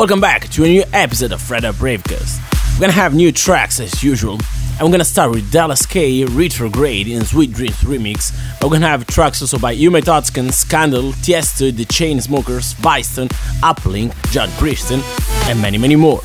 Welcome back to a new episode of Fred Up Bravecast. We're gonna have new tracks as usual, and we're gonna start with Dallas K Retrograde in Sweet Dreams remix. We're gonna have tracks also by Yume Totskin, Scandal, Tiesto, The Chainsmokers, Bison, Uplink, John Christian, and many, many more.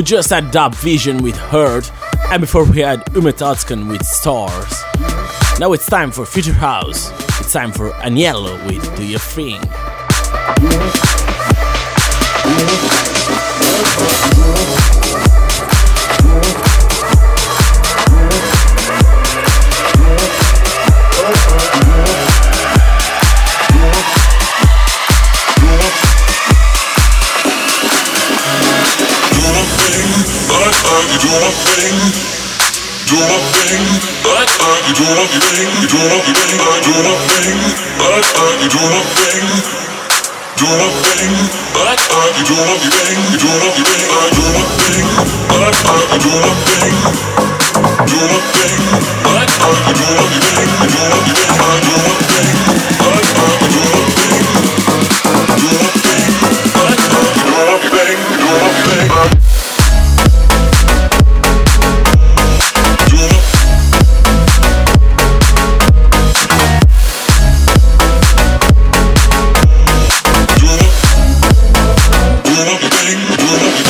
We just had Dub Vision with Hurt, and before we had Umetatskan with Stars. Now it's time for Future House. It's time for Aniello with Do Your Thing. Thing, I, I, you do my thing, you do my thing, I do my thing, I, I, you do my thing, do my thing, I, I, you do my thing, you do my thing, I do my thing, I, I, you do my thing, do my thing, I, I, you do my thing, you do my thing, I do my thing, I, I, you do my Lord.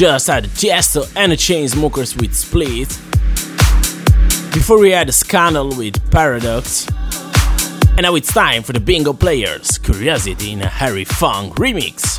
Just had Tiesto and the Chainsmokers with Split. Before we had a Scandal with Paradox. And now it's time for the bingo players. Curiosity in a Harry Funk remix.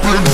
back.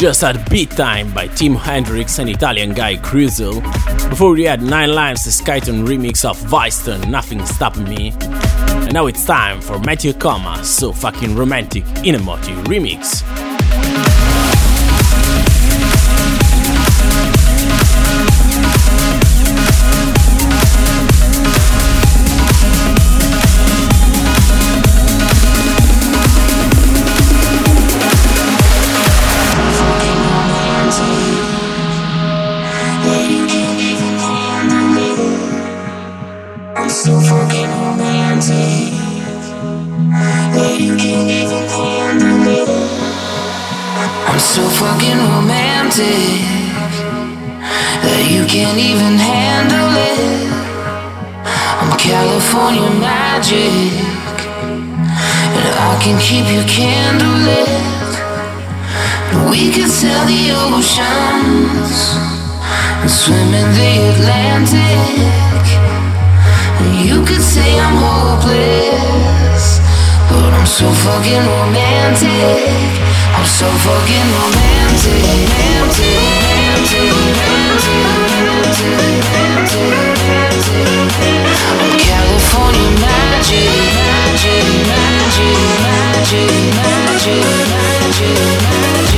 just had Beat Time by Tim Hendrix and Italian guy Cruzel. Before we had Nine Lives' Skyton remix of Vicetone, Nothing Stopping Me. And now it's time for Matthew Koma, So Fucking Romantic, in a multi remix. fucking romantic. I'm so fucking romantic. romantic, I'm California magic, magic, magic, magic, magic, magic.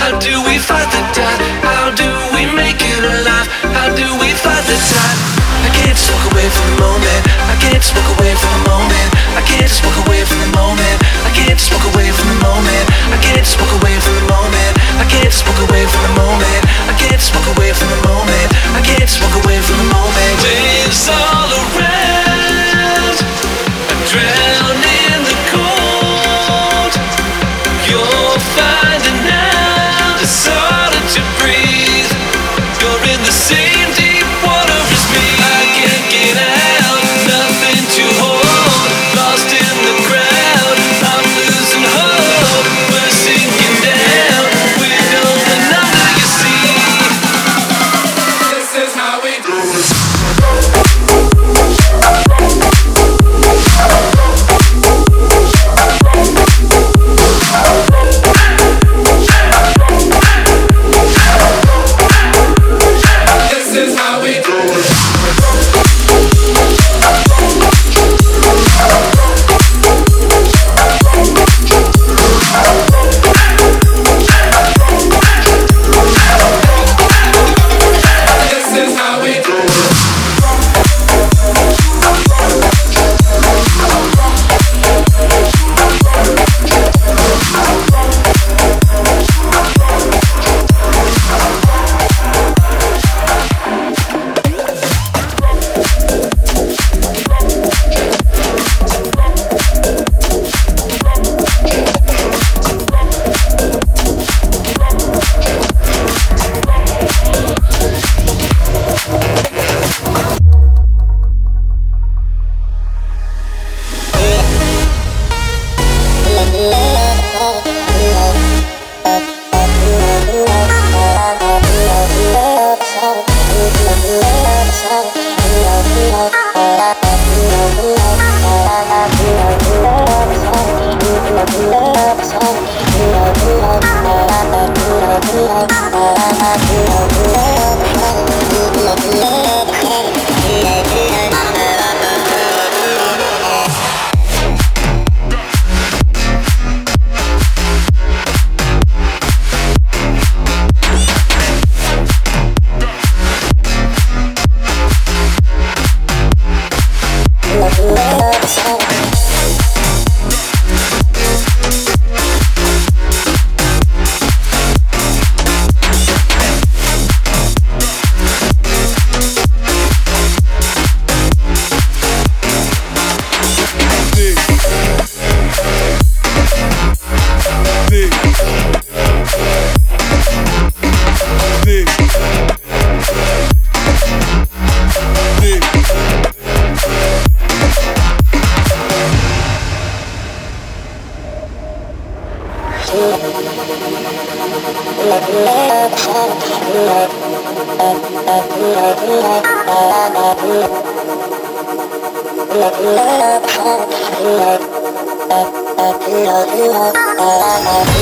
How do we fight the tide? How do we make it alive? How do we fight the tide? I can't just walk away from the moment. I can't just walk away from the moment. I can't just walk away from the moment. I can't just walk away from the moment. I can't just walk away from the moment. I can't just walk away from the moment. I can't just walk away from the moment. I can't just walk away from the moment. Waves all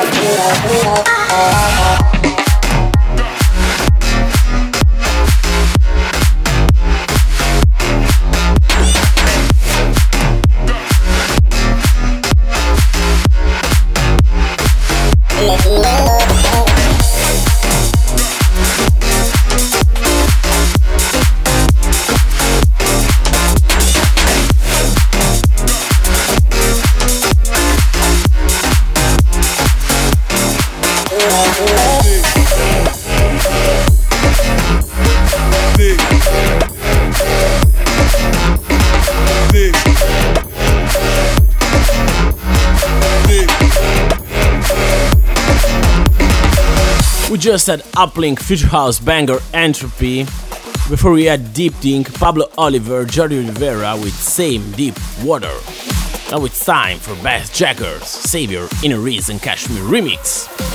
Oh, just had Uplink Future House banger Entropy. Before we had Deep Dink, Pablo Oliver, Jordi Rivera with Same Deep Water. Now it's time for Bassjackers, Savior, Inner Reason KSHMR remix.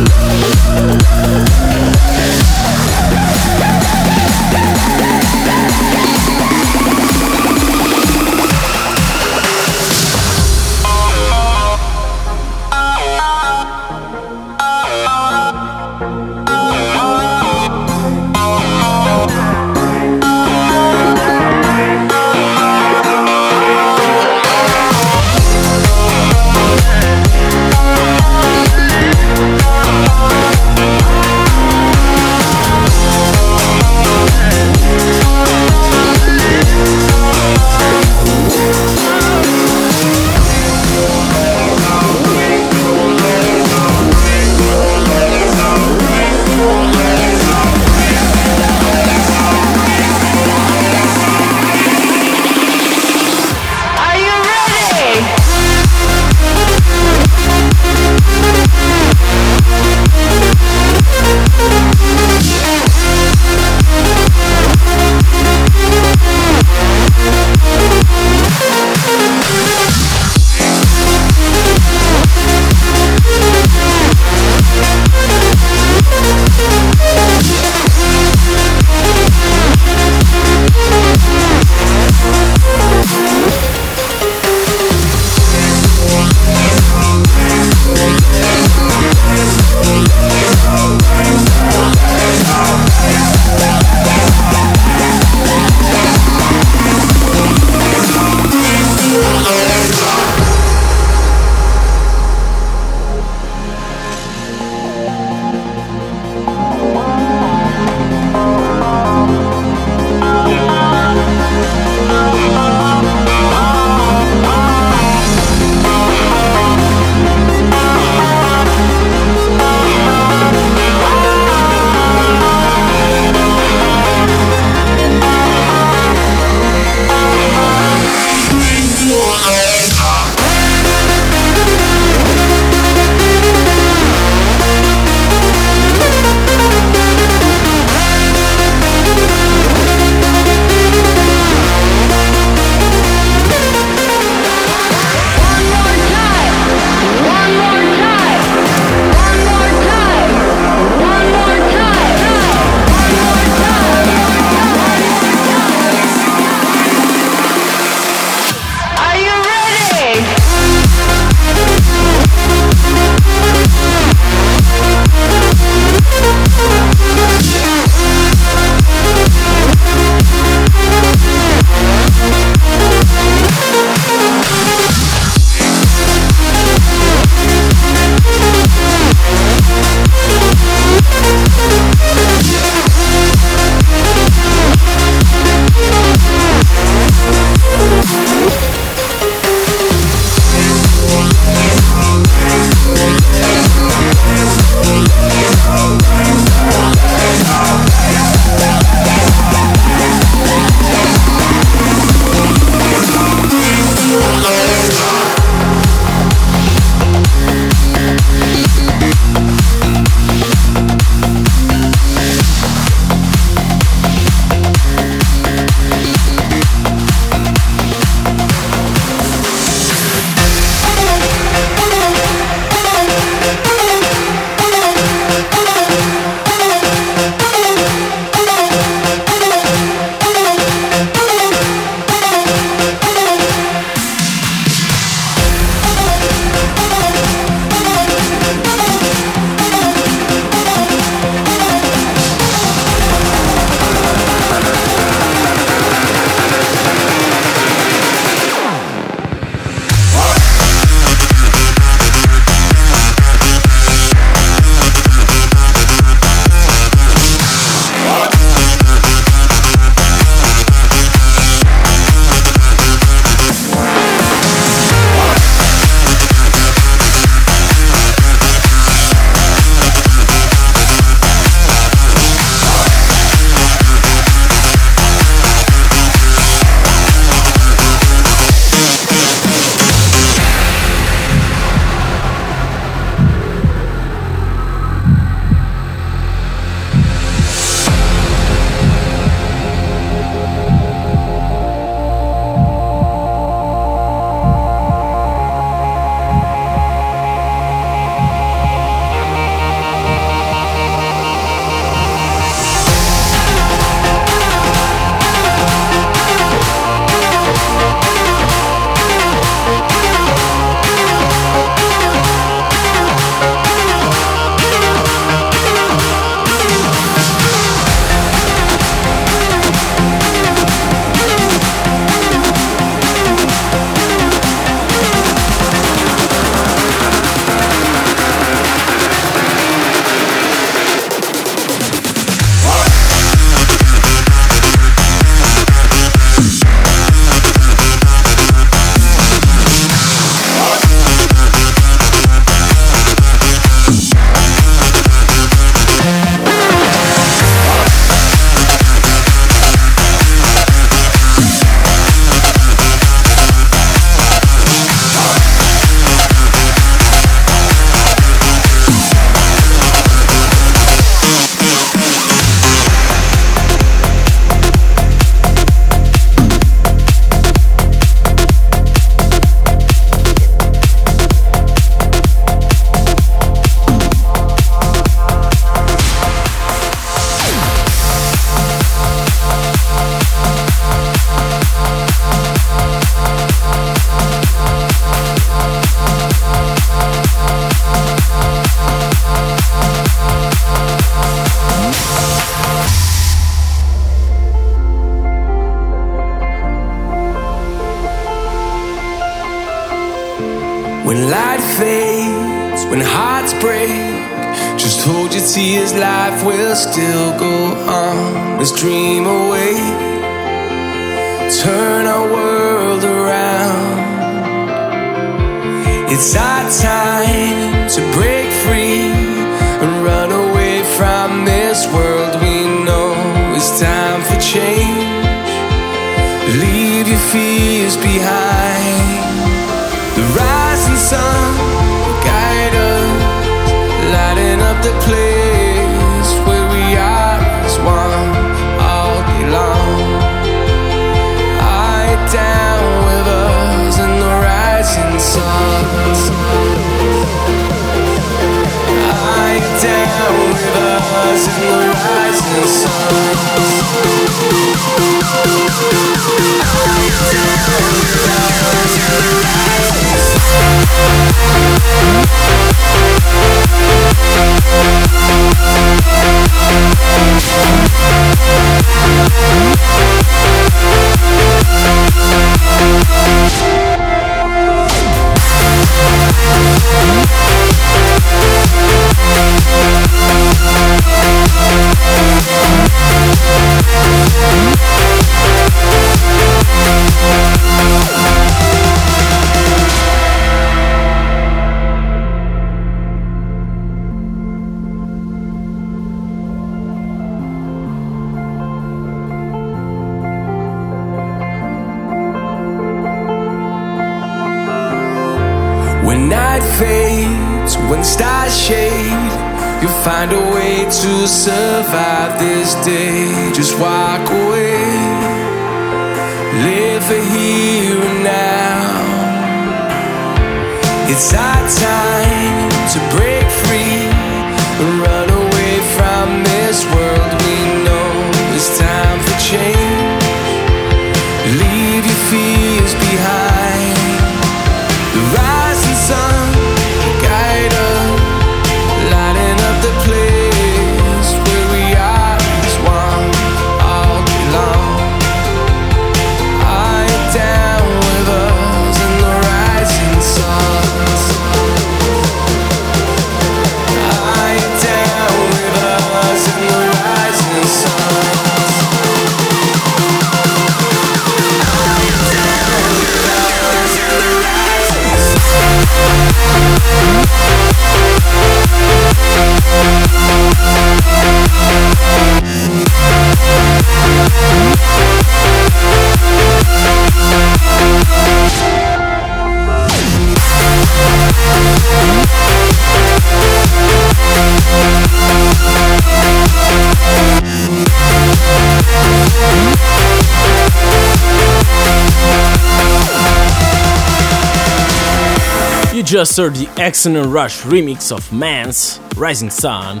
just heard the excellent Rush remix of Man's Rising Sun.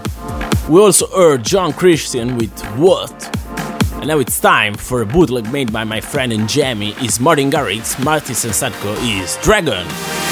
We also heard John Christian with What? And now it's time for a bootleg made by my friend and Jamie is Martin Garrix, Martin and is Dragon.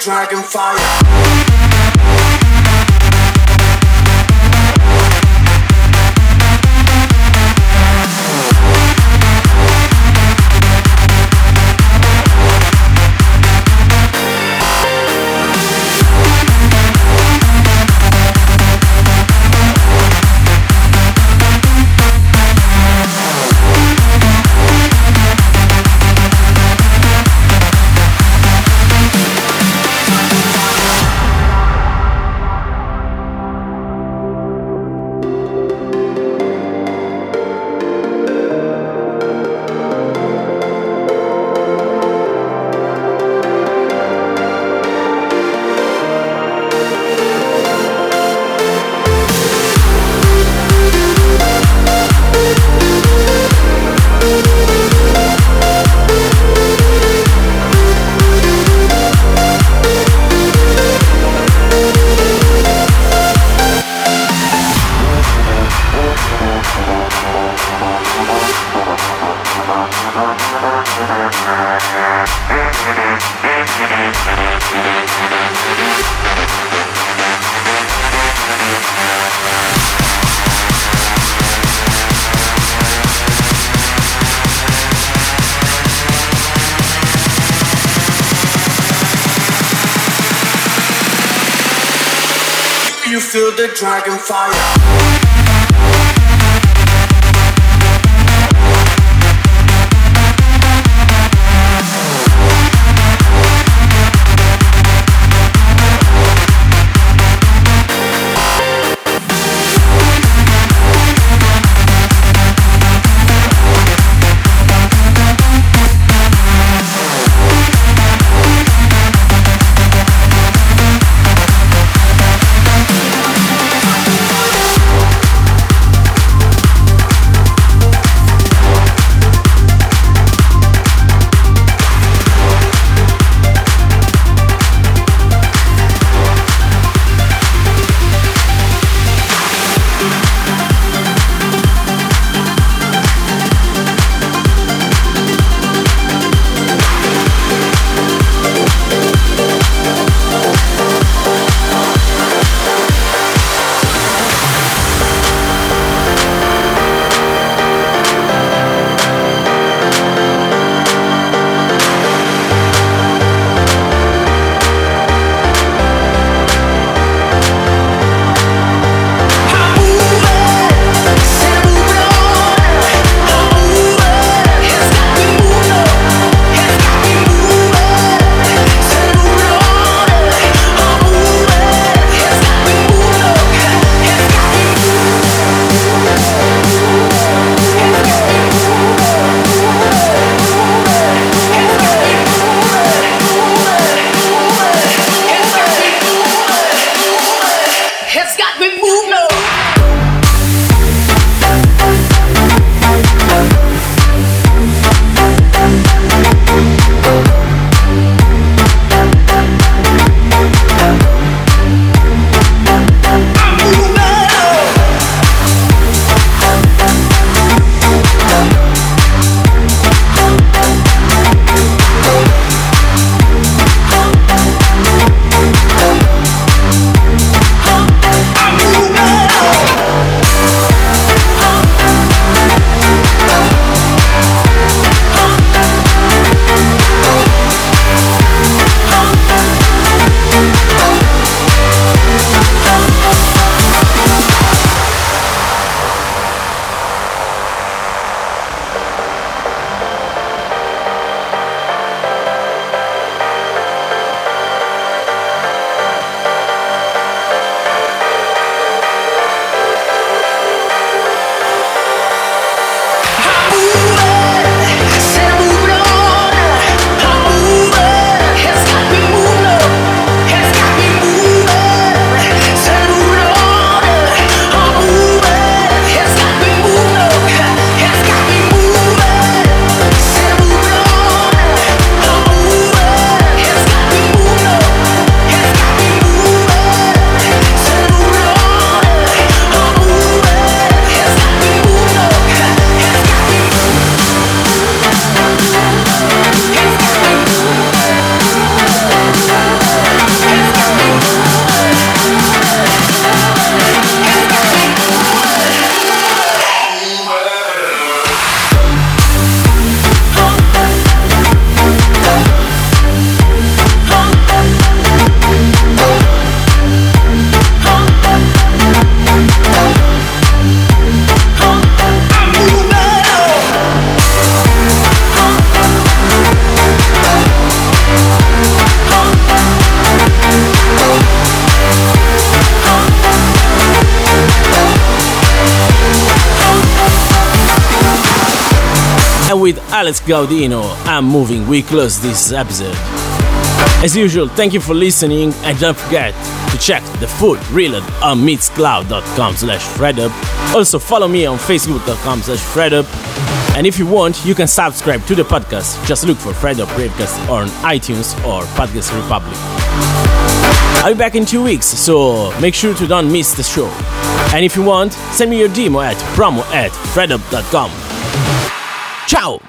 dragon fire. Alex Gaudino, I'm moving. We close this episode. As usual, thank you for listening and don't forget to check the full reload on mixcloud.com slash fredup. Also follow me on facebook.com slash fredup. And if you want, you can subscribe to the podcast. Just look for Fredup Bravecast on iTunes or Podcast Republic. I'll be back in two weeks, so make sure to don't miss the show. And if you want, send me your demo at promo at fredup.com. Ciao!